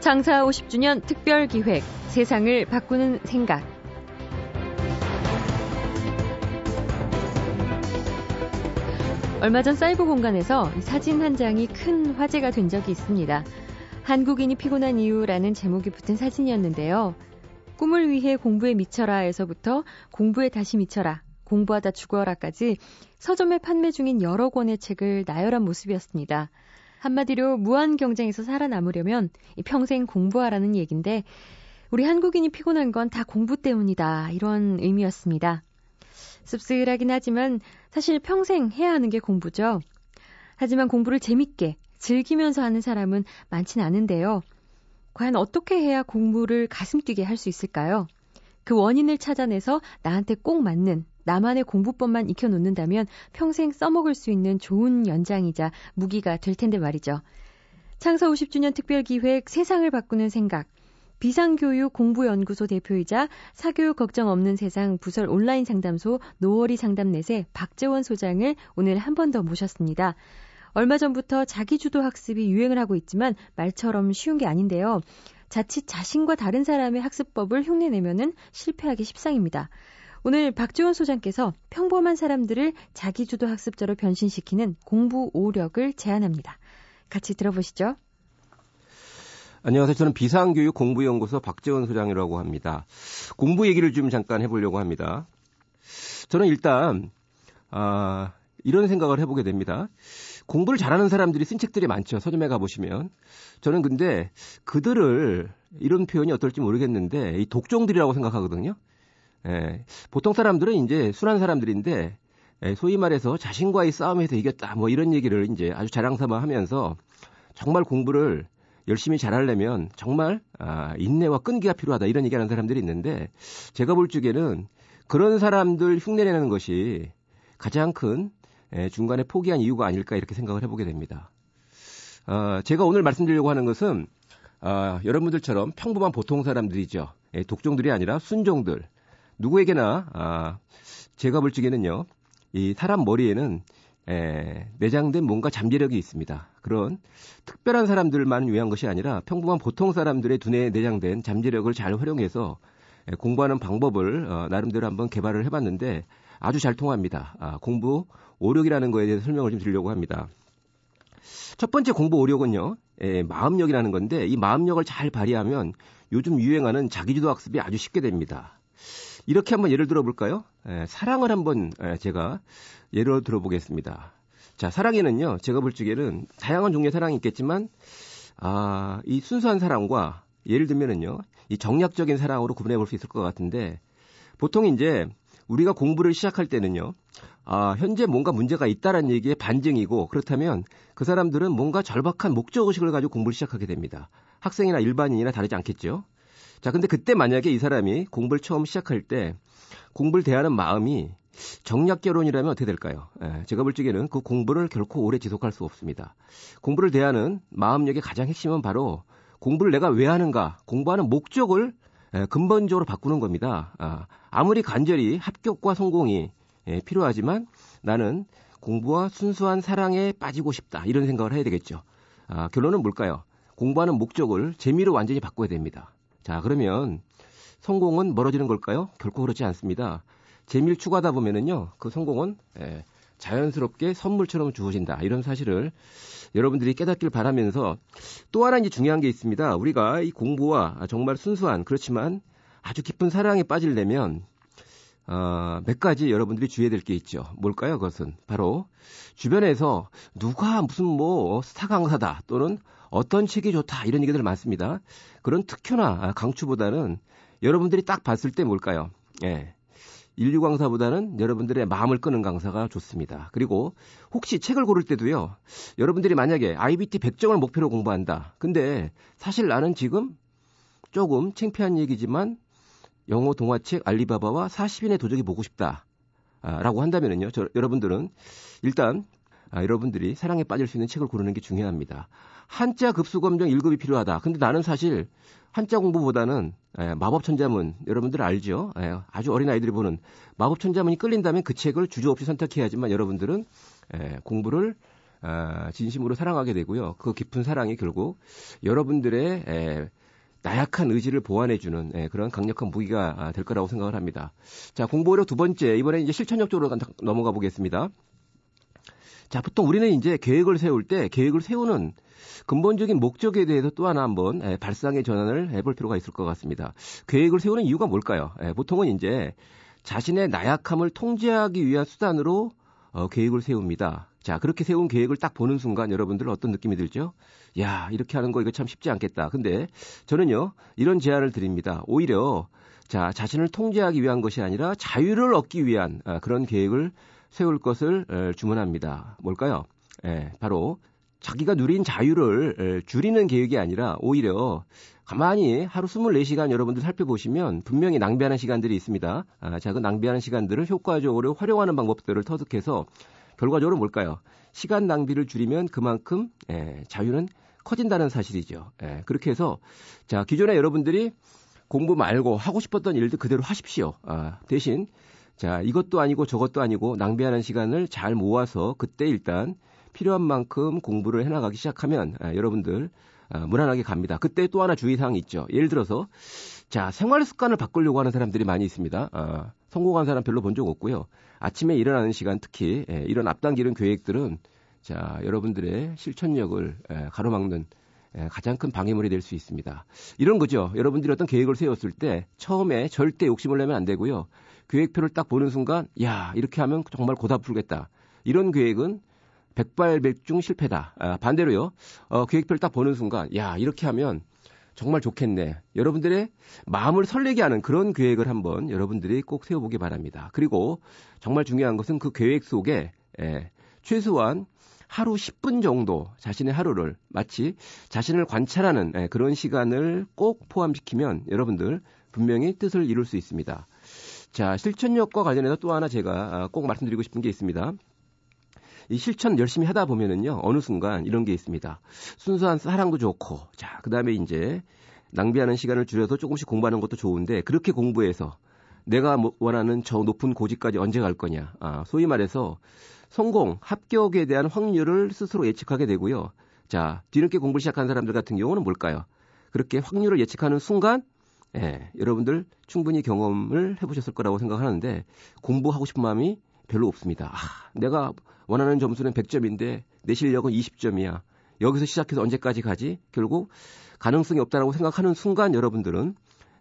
창사 50주년 특별 기획 세상을 바꾸는 생각 얼마 전 사이버 공간에서 사진 한 장이 큰 화제가 된 적이 있습니다. 한국인이 피곤한 이유라는 제목이 붙은 사진이었는데요. 꿈을 위해 공부에 미쳐라에서부터 공부에 다시 미쳐라, 공부하다 죽어라까지 서점에 판매 중인 여러 권의 책을 나열한 모습이었습니다. 한마디로 무한 경쟁에서 살아남으려면 평생 공부하라는 얘긴데 우리 한국인이 피곤한 건 다 공부 때문이다 이런 의미였습니다. 씁쓸하긴 하지만 사실 평생 해야 하는 게 공부죠. 하지만 공부를 재밌게 즐기면서 하는 사람은 많진 않은데요. 과연 어떻게 해야 공부를 가슴 뛰게 할 수 있을까요? 그 원인을 찾아내서 나한테 꼭 맞는 나만의 공부법만 익혀놓는다면 평생 써먹을 수 있는 좋은 연장이자 무기가 될 텐데 말이죠. 창사 50주년 특별기획 세상을 바꾸는 생각. 비상교육 공부연구소 대표이자 사교육 걱정 없는 세상 부설 온라인 상담소 노월이 상담넷의 박재원 소장을 오늘 한 번 더 모셨습니다. 얼마 전부터 자기주도 학습이 유행을 하고 있지만 말처럼 쉬운 게 아닌데요. 자칫 자신과 다른 사람의 학습법을 흉내내면은 실패하기 십상입니다. 오늘 박지원 소장께서 평범한 사람들을 자기주도 학습자로 변신시키는 공부 오력을 제안합니다. 같이 들어보시죠. 안녕하세요. 저는 비상교육 공부연구소 박재원 소장이라고 합니다. 공부 얘기를 좀 잠깐 해보려고 합니다. 저는 일단 아, 이런 생각을 해보게 됩니다. 공부를 잘하는 사람들이 쓴 책들이 많죠. 서점에 가보시면. 저는 근데 그들을 이런 표현이 어떨지 모르겠는데 이 독종들이라고 생각하거든요. 예, 보통 사람들은 이제 순한 사람들인데 예, 소위 말해서 자신과의 싸움에서 이겼다 뭐 이런 얘기를 이제 아주 자랑삼아 하면서 정말 공부를 열심히 잘하려면 정말 아, 인내와 끈기가 필요하다 이런 얘기하는 사람들이 있는데 제가 볼 적에는 그런 사람들 흉내내는 것이 가장 큰 예, 중간에 포기한 이유가 아닐까 이렇게 생각을 해보게 됩니다. 어, 제가 오늘 말씀드리려고 하는 것은 어, 여러분들처럼 평범한 보통 사람들이죠. 예, 독종들이 아니라 순종들. 누구에게나 아, 제가 볼 적에는요, 이 사람 머리에는 에, 내장된 뭔가 잠재력이 있습니다. 그런 특별한 사람들만 위한 것이 아니라 평범한 보통 사람들의 두뇌에 내장된 잠재력을 잘 활용해서 에, 공부하는 방법을 어, 나름대로 한번 개발을 해봤는데 아주 잘 통합니다. 아, 공부 오력이라는 거에 대해서 설명을 좀 드리려고 합니다. 첫 번째 공부 오력은요, 에, 마음력이라는 건데 이 마음력을 잘 발휘하면 요즘 유행하는 자기주도 학습이 아주 쉽게 됩니다. 이렇게 한번 예를 들어볼까요? 에, 사랑을 한번 에, 제가 예를 들어보겠습니다. 자, 사랑에는요, 제가 볼 적에는 다양한 종류의 사랑이 있겠지만, 아, 이 순수한 사랑과 예를 들면은요, 이 정략적인 사랑으로 구분해 볼 수 있을 것 같은데, 보통 이제 우리가 공부를 시작할 때는요, 아, 현재 뭔가 문제가 있다라는 얘기의 반증이고, 그렇다면 그 사람들은 뭔가 절박한 목적의식을 가지고 공부를 시작하게 됩니다. 학생이나 일반인이나 다르지 않겠죠? 자, 근데 그때 만약에 이 사람이 공부를 처음 시작할 때 공부를 대하는 마음이 정략 결혼이라면 어떻게 될까요? 예, 제가 볼 적에는 그 공부를 결코 오래 지속할 수 없습니다. 공부를 대하는 마음력의 가장 핵심은 바로 공부를 내가 왜 하는가, 공부하는 목적을 예, 근본적으로 바꾸는 겁니다. 아, 아무리 간절히 합격과 성공이 예, 필요하지만 나는 공부와 순수한 사랑에 빠지고 싶다. 이런 생각을 해야 되겠죠. 아, 결론은 뭘까요? 공부하는 목적을 재미로 완전히 바꿔야 됩니다. 자, 그러면 성공은 멀어지는 걸까요? 결코 그렇지 않습니다. 재미를 추구하다 보면은요, 그 성공은 예, 자연스럽게 선물처럼 주어진다. 이런 사실을 여러분들이 깨닫길 바라면서 또 하나 이제 중요한 게 있습니다. 우리가 이 공부와 정말 순수한 그렇지만 아주 깊은 사랑에 빠지려면 어, 몇 가지 여러분들이 주의해야 될 게 있죠. 뭘까요? 그것은 바로 주변에서 누가 무슨 뭐 스타 강사다 또는 어떤 책이 좋다 이런 얘기들 많습니다. 그런 특효나 강추보다는 여러분들이 딱 봤을 때 뭘까요? 예. 인류 강사보다는 여러분들의 마음을 끄는 강사가 좋습니다. 그리고 혹시 책을 고를 때도요. 여러분들이 만약에 IBT 100점을 목표로 공부한다. 근데 사실 나는 지금 조금 창피한 얘기지만 영어 동화책 알리바바와 40인의 도적이 보고 싶다. 아, 라고 한다면은요. 저, 여러분들은 일단 아, 여러분들이 사랑에 빠질 수 있는 책을 고르는 게 중요합니다. 한자 급수검정 1급이 필요하다. 근데 나는 사실 한자 공부보다는 예, 마법천자문 여러분들 알죠? 예, 아주 어린 아이들이 보는 마법천자문이 끌린다면 그 책을 주저 없이 선택해야지만 여러분들은 예, 공부를 아, 진심으로 사랑하게 되고요. 그 깊은 사랑이 결국 여러분들의 에, 나약한 의지를 보완해주는 예, 그런 강력한 무기가 아, 될 거라고 생각을 합니다. 자, 공부어력 두 번째, 이번에 이제 실천력 쪽으로 넘어가 보겠습니다. 자, 보통 우리는 이제 계획을 세울 때 계획을 세우는 근본적인 목적에 대해서 또 하나 한번 예, 발상의 전환을 해볼 필요가 있을 것 같습니다. 계획을 세우는 이유가 뭘까요? 예, 보통은 이제 자신의 나약함을 통제하기 위한 수단으로 어, 계획을 세웁니다. 자, 그렇게 세운 계획을 딱 보는 순간 여러분들 어떤 느낌이 들죠? 야, 이렇게 하는 거 이거 참 쉽지 않겠다. 근데 저는요, 이런 제안을 드립니다. 오히려 자, 자신을 통제하기 위한 것이 아니라 자유를 얻기 위한 아, 그런 계획을 세울 것을 에, 주문합니다. 뭘까요? 예, 바로 자기가 누린 자유를 에, 줄이는 계획이 아니라 오히려 가만히 하루 24시간 여러분들 살펴보시면 분명히 낭비하는 시간들이 있습니다. 아, 자, 그 낭비하는 시간들을 효과적으로 활용하는 방법들을 터득해서 결과적으로 뭘까요? 시간 낭비를 줄이면 그만큼 예, 자유는 커진다는 사실이죠. 예, 그렇게 해서 자 기존에 여러분들이 공부 말고 하고 싶었던 일들 그대로 하십시오. 아, 대신 자 이것도 아니고 저것도 아니고 낭비하는 시간을 잘 모아서 그때 일단 필요한 만큼 공부를 해나가기 시작하면 아, 여러분들 아, 무난하게 갑니다. 그때 또 하나 주의사항이 있죠. 예를 들어서 자 생활 습관을 바꾸려고 하는 사람들이 많이 있습니다. 아, 성공한 사람 별로 본 적 없고요. 아침에 일어나는 시간 특히 예, 이런 앞당기는 계획들은 자 여러분들의 실천력을 예, 가로막는 예, 가장 큰 방해물이 될 수 있습니다. 이런 거죠. 여러분들이 어떤 계획을 세웠을 때 처음에 절대 욕심을 내면 안 되고요. 계획표를 딱 보는 순간 야 이렇게 하면 정말 고다 풀겠다. 이런 계획은 백발백중 실패다. 아, 반대로요. 어, 계획표를 딱 보는 순간 야 이렇게 하면 정말 좋겠네. 여러분들의 마음을 설레게 하는 그런 계획을 한번 여러분들이 꼭 세워보기 바랍니다. 그리고 정말 중요한 것은 그 계획 속에 예, 최소한 하루 10분 정도 자신의 하루를 마치 자신을 관찰하는 예, 그런 시간을 꼭 포함시키면 여러분들 분명히 뜻을 이룰 수 있습니다. 자, 실천력과 관련해서 또 하나 제가 아, 꼭 말씀드리고 싶은 게 있습니다. 이 실천 열심히 하다 보면은요, 어느 순간 이런 게 있습니다. 순수한 사랑도 좋고, 자, 그 다음에 이제 낭비하는 시간을 줄여서 조금씩 공부하는 것도 좋은데, 그렇게 공부해서 내가 뭐 원하는 저 높은 고지까지 언제 갈 거냐. 아, 소위 말해서 성공, 합격에 대한 확률을 스스로 예측하게 되고요. 자, 뒤늦게 공부를 시작한 사람들 같은 경우는 뭘까요? 그렇게 확률을 예측하는 순간, 예, 여러분들 충분히 경험을 해보셨을 거라고 생각하는데, 공부하고 싶은 마음이 별로 없습니다. 아, 내가 원하는 점수는 100점인데 내 실력은 20점이야. 여기서 시작해서 언제까지 가지? 결국 가능성이 없다라고 생각하는 순간 여러분들은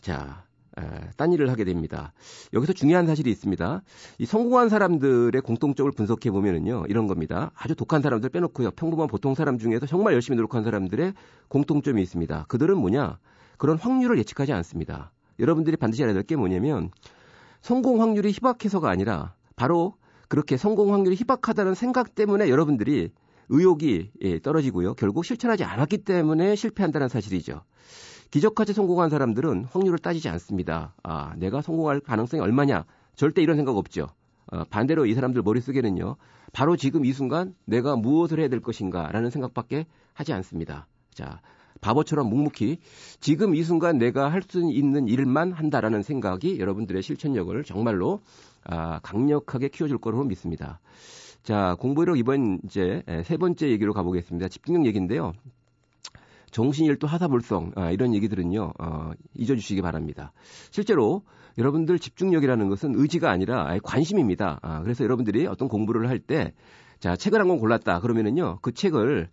자, 에, 딴 일을 하게 됩니다. 여기서 중요한 사실이 있습니다. 이 성공한 사람들의 공통점을 분석해 보면은요, 이런 겁니다. 아주 독한 사람들 빼놓고요, 평범한 보통 사람 중에서 정말 열심히 노력한 사람들의 공통점이 있습니다. 그들은 뭐냐? 그런 확률을 예측하지 않습니다. 여러분들이 반드시 알아야 될 게 뭐냐면, 성공 확률이 희박해서가 아니라 바로 그렇게 성공 확률이 희박하다는 생각 때문에 여러분들이 의욕이 예, 떨어지고요. 결국 실천하지 않았기 때문에 실패한다는 사실이죠. 기적같이 성공한 사람들은 확률을 따지지 않습니다. 아, 내가 성공할 가능성이 얼마냐? 절대 이런 생각 없죠. 어, 반대로 이 사람들 머릿속에는요. 바로 지금 이 순간 내가 무엇을 해야 될 것인가 라는 생각밖에 하지 않습니다. 자, 바보처럼 묵묵히 지금 이 순간 내가 할 수 있는 일만 한다라는 생각이 여러분들의 실천력을 정말로 아, 강력하게 키워줄 거라고 믿습니다. 자, 공부력 이번 이제 세 번째 얘기로 가보겠습니다. 집중력 얘기인데요. 정신일도 하사불성 아, 이런 얘기들은요 어, 잊어주시기 바랍니다. 실제로 여러분들 집중력이라는 것은 의지가 아니라 관심입니다. 아, 그래서 여러분들이 어떤 공부를 할 때 자 책을 한 권 골랐다 그러면은요 그 책을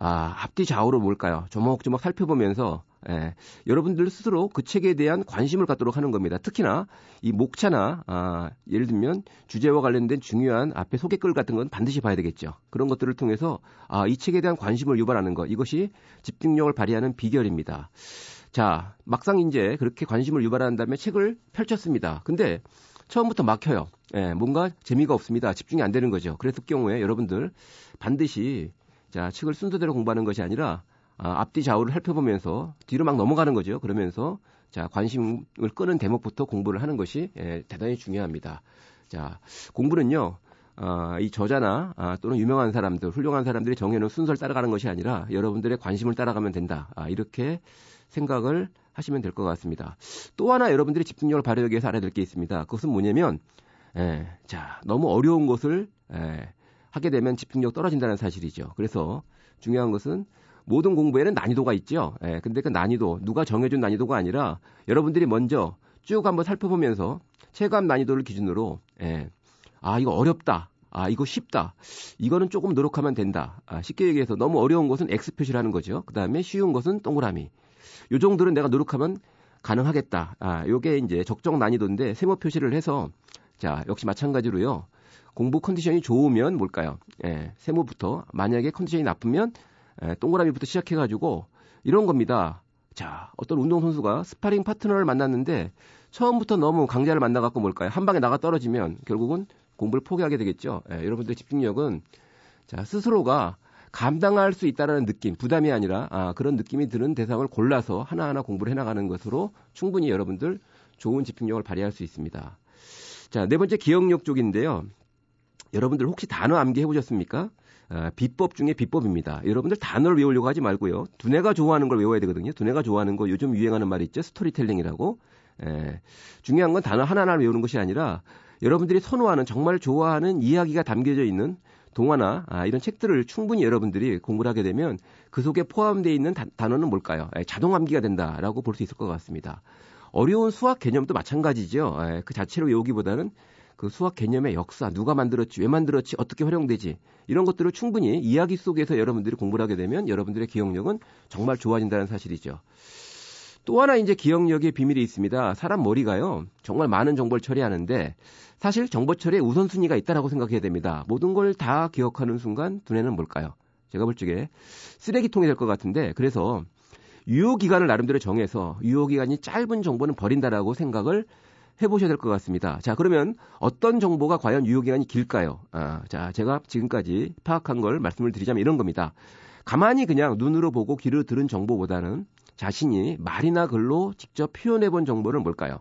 아, 앞뒤 좌우로 뭘까요? 조목조목 살펴보면서 예, 여러분들 스스로 그 책에 대한 관심을 갖도록 하는 겁니다. 특히나 이 목차나 아, 예를 들면 주제와 관련된 중요한 앞에 소개글 같은 건 반드시 봐야 되겠죠. 그런 것들을 통해서 아, 이 책에 대한 관심을 유발하는 것 이것이 집중력을 발휘하는 비결입니다. 자, 막상 이제 그렇게 관심을 유발한 다음에 책을 펼쳤습니다. 근데 처음부터 막혀요. 예, 뭔가 재미가 없습니다. 집중이 안 되는 거죠. 그랬을 경우에 여러분들 반드시 자, 책을 순서대로 공부하는 것이 아니라 아, 앞뒤 좌우를 살펴보면서 뒤로 막 넘어가는 거죠. 그러면서 자, 관심을 끄는 대목부터 공부를 하는 것이 예, 대단히 중요합니다. 자, 공부는요. 아, 이 저자나 아, 또는 유명한 사람들, 훌륭한 사람들이 정해놓은 순서를 따라가는 것이 아니라 여러분들의 관심을 따라가면 된다. 아, 이렇게 생각을 하시면 될 것 같습니다. 또 하나 여러분들이 집중력을 발휘하기 위해서 알아야 될 게 있습니다. 그것은 뭐냐면, 예, 자, 너무 어려운 것을 예, 하게 되면 집중력 떨어진다는 사실이죠. 그래서 중요한 것은 모든 공부에는 난이도가 있죠. 예, 근데 그 난이도 누가 정해준 난이도가 아니라 여러분들이 먼저 쭉 한번 살펴보면서 체감 난이도를 기준으로 예, 아 이거 어렵다. 아 이거 쉽다. 이거는 조금 노력하면 된다. 아, 쉽게 얘기해서 너무 어려운 것은 X 표시를 하는 거죠. 그 다음에 쉬운 것은 동그라미. 요 정도는 내가 노력하면 가능하겠다. 아 요게 이제 적정 난이도인데 세모 표시를 해서 자 역시 마찬가지로요. 공부 컨디션이 좋으면 뭘까요? 예, 세모부터 만약에 컨디션이 나쁘면 예, 동그라미부터 시작해가지고 이런 겁니다. 자, 어떤 운동선수가 스파링 파트너를 만났는데 처음부터 너무 강자를 만나갖고 뭘까요? 한 방에 나가 떨어지면 결국은 공부를 포기하게 되겠죠. 예, 여러분들의 집중력은 자, 스스로가 감당할 수 있다라는 느낌, 부담이 아니라 아, 그런 느낌이 드는 대상을 골라서 하나하나 공부를 해나가는 것으로 충분히 여러분들 좋은 집중력을 발휘할 수 있습니다. 자, 네 번째 기억력 쪽인데요. 여러분들 혹시 단어 암기 해 보셨습니까? 아, 비법 중에 비법입니다. 여러분들 단어를 외우려고 하지 말고요. 두뇌가 좋아하는 걸 외워야 되거든요. 두뇌가 좋아하는 거 요즘 유행하는 말이 있죠. 스토리텔링이라고. 에, 중요한 건 단어 하나하나 외우는 것이 아니라 여러분들이 선호하는 정말 좋아하는 이야기가 담겨져 있는 동화나 아, 이런 책들을 충분히 여러분들이 공부를 하게 되면 그 속에 포함되어 있는 다, 단어는 뭘까요? 에, 자동 암기가 된다라고 볼 수 있을 것 같습니다. 어려운 수학 개념도 마찬가지죠. 에, 그 자체로 외우기보다는 그 수학 개념의 역사, 누가 만들었지, 왜 만들었지, 어떻게 활용되지, 이런 것들을 충분히 이야기 속에서 여러분들이 공부를 하게 되면 여러분들의 기억력은 정말 좋아진다는 사실이죠. 또 하나 이제 기억력의 비밀이 있습니다. 사람 머리가요, 정말 많은 정보를 처리하는데, 사실 정보 처리에 우선순위가 있다라고 생각해야 됩니다. 모든 걸 다 기억하는 순간 두뇌는 뭘까요? 제가 볼 적에 쓰레기통이 될 것 같은데, 그래서 유효 기간을 나름대로 정해서 유효 기간이 짧은 정보는 버린다라고 생각을 해보셔야 될 것 같습니다. 자, 그러면 어떤 정보가 과연 유효기간이 길까요? 아, 자, 제가 지금까지 파악한 걸 말씀을 드리자면 이런 겁니다. 가만히 그냥 눈으로 보고 귀로 들은 정보보다는 자신이 말이나 글로 직접 표현해 본 정보를 뭘까요?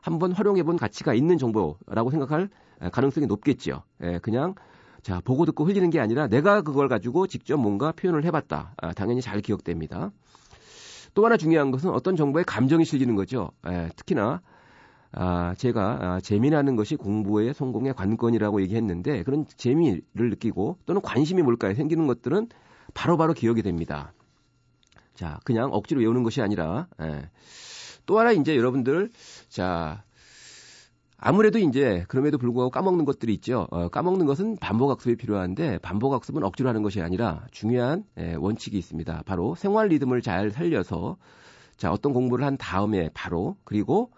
한번 활용해 본 가치가 있는 정보라고 생각할 가능성이 높겠지요. 예, 그냥 자, 보고 듣고 흘리는 게 아니라 내가 그걸 가지고 직접 뭔가 표현을 해봤다. 아, 당연히 잘 기억됩니다. 또 하나 중요한 것은 어떤 정보에 감정이 실리는 거죠. 예, 특히나 아, 제가 아, 재미나는 것이 공부의 성공의 관건이라고 얘기했는데 그런 재미를 느끼고 또는 관심이 뭘까요? 생기는 것들은 바로바로 바로 기억이 됩니다. 자, 그냥 억지로 외우는 것이 아니라 예. 또 하나 이제 여러분들 자 아무래도 이제 그럼에도 불구하고 까먹는 것들이 있죠. 어, 까먹는 것은 반복학습이 필요한데 반복학습은 억지로 하는 것이 아니라 중요한 예, 원칙이 있습니다. 바로 생활 리듬을 잘 살려서 자 어떤 공부를 한 다음에 바로 그리고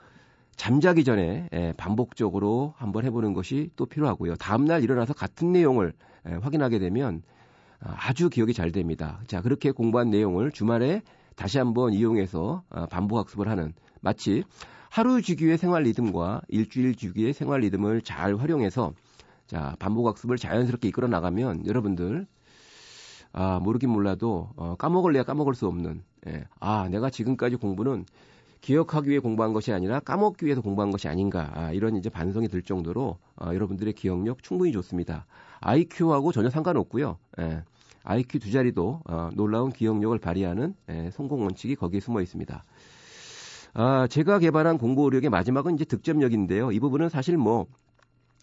잠자기 전에 예, 반복적으로 한번 해보는 것이 또 필요하고요. 다음날 일어나서 같은 내용을 예, 확인하게 되면 아, 아주 기억이 잘 됩니다. 자, 그렇게 공부한 내용을 주말에 다시 한번 이용해서 아, 반복 학습을 하는 마치 하루 주기의 생활 리듬과 일주일 주기의 생활 리듬을 잘 활용해서 자, 반복 학습을 자연스럽게 이끌어 나가면 여러분들 아, 모르긴 몰라도 어, 까먹을래야 까먹을 수 없는 예, 아, 내가 지금까지 공부는 기억하기 위해 공부한 것이 아니라 까먹기 위해서 공부한 것이 아닌가 아, 이런 이제 반성이 들 정도로 어, 여러분들의 기억력 충분히 좋습니다. IQ하고 전혀 상관없고요. 예, IQ 두 자리도 어, 놀라운 기억력을 발휘하는 예, 성공 원칙이 거기에 숨어 있습니다. 아, 제가 개발한 공부 의력의 마지막은 이제 득점력인데요. 이 부분은 사실 뭐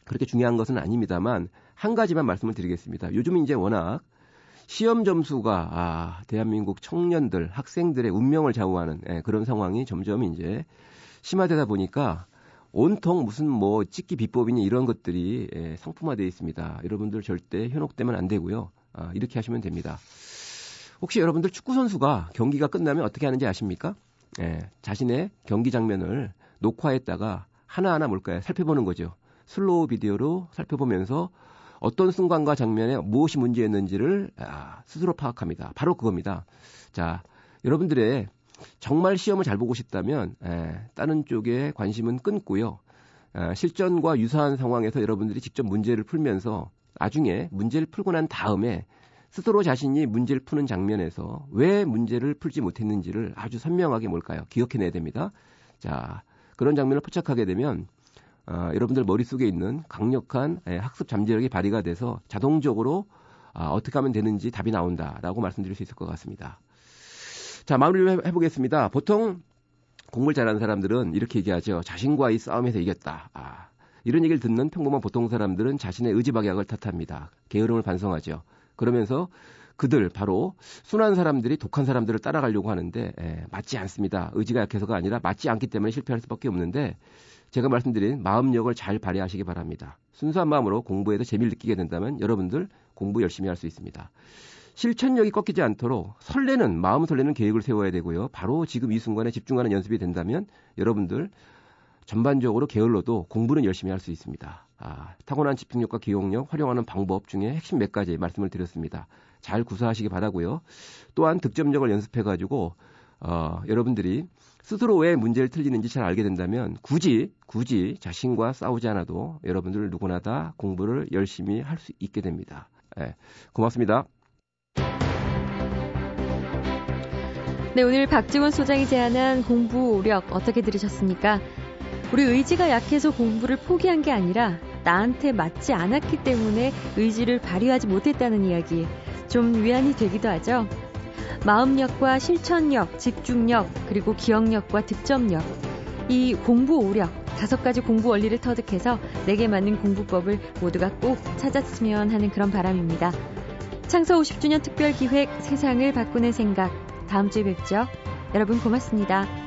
그렇게 중요한 것은 아닙니다만 한 가지만 말씀을 드리겠습니다. 요즘 이제 워낙 시험 점수가 아, 대한민국 청년들, 학생들의 운명을 좌우하는 예, 그런 상황이 점점 이제 심화되다 보니까 온통 무슨 뭐 찍기 비법이니 이런 것들이 예, 상품화되어 있습니다. 여러분들 절대 현혹되면 안 되고요. 아, 이렇게 하시면 됩니다. 혹시 여러분들 축구 선수가 경기가 끝나면 어떻게 하는지 아십니까? 예, 자신의 경기 장면을 녹화했다가 하나하나 뭘까요? 살펴보는 거죠. 슬로우 비디오로 살펴보면서 어떤 순간과 장면에 무엇이 문제였는지를 아, 스스로 파악합니다. 바로 그겁니다. 자, 여러분들의 정말 시험을 잘 보고 싶다면 에, 다른 쪽에 관심은 끊고요. 에, 실전과 유사한 상황에서 여러분들이 직접 문제를 풀면서 나중에 문제를 풀고 난 다음에 스스로 자신이 문제를 푸는 장면에서 왜 문제를 풀지 못했는지를 아주 선명하게 뭘까요? 기억해내야 됩니다. 자, 그런 장면을 포착하게 되면 어, 여러분들 머릿속에 있는 강력한 예, 학습 잠재력이 발휘가 돼서 자동적으로 아, 어떻게 하면 되는지 답이 나온다라고 말씀드릴 수 있을 것 같습니다. 자, 마무리를 해보겠습니다. 보통 공부를 잘하는 사람들은 이렇게 얘기하죠. 자신과의 싸움에서 이겼다. 아, 이런 얘기를 듣는 평범한 보통 사람들은 자신의 의지 박약을 탓합니다. 게으름을 반성하죠. 그러면서 그들 바로 순한 사람들이 독한 사람들을 따라가려고 하는데 에, 맞지 않습니다. 의지가 약해서가 아니라 맞지 않기 때문에 실패할 수밖에 없는데 제가 말씀드린 마음력을 잘 발휘하시기 바랍니다. 순수한 마음으로 공부에도 재미를 느끼게 된다면 여러분들 공부 열심히 할 수 있습니다. 실천력이 꺾이지 않도록 설레는 마음 설레는 계획을 세워야 되고요. 바로 지금 이 순간에 집중하는 연습이 된다면 여러분들 전반적으로 게을러도 공부는 열심히 할 수 있습니다. 아, 타고난 집중력과 기억력 활용하는 방법 중에 핵심 몇 가지 말씀을 드렸습니다. 잘 구사하시기 바라고요. 또한 득점력을 연습해 가지고 어, 여러분들이 스스로 왜 문제를 틀리는지 잘 알게 된다면 굳이 굳이 자신과 싸우지 않아도 여러분들 누구나 다 공부를 열심히 할 수 있게 됩니다. 네, 고맙습니다. 네, 오늘 박지원 소장이 제안한 공부 오력 어떻게 들으셨습니까? 우리 의지가 약해서 공부를 포기한 게 아니라 나한테 맞지 않았기 때문에 의지를 발휘하지 못했다는 이야기 좀 위안이 되기도 하죠. 마음력과 실천력, 집중력, 그리고 기억력과 득점력. 이 공부 오력, 다섯 가지 공부 원리를 터득해서 내게 맞는 공부법을 모두가 꼭 찾았으면 하는 그런 바람입니다. 창서 50주년 특별 기획 세상을 바꾸는 생각. 다음 주에 뵙죠. 여러분 고맙습니다.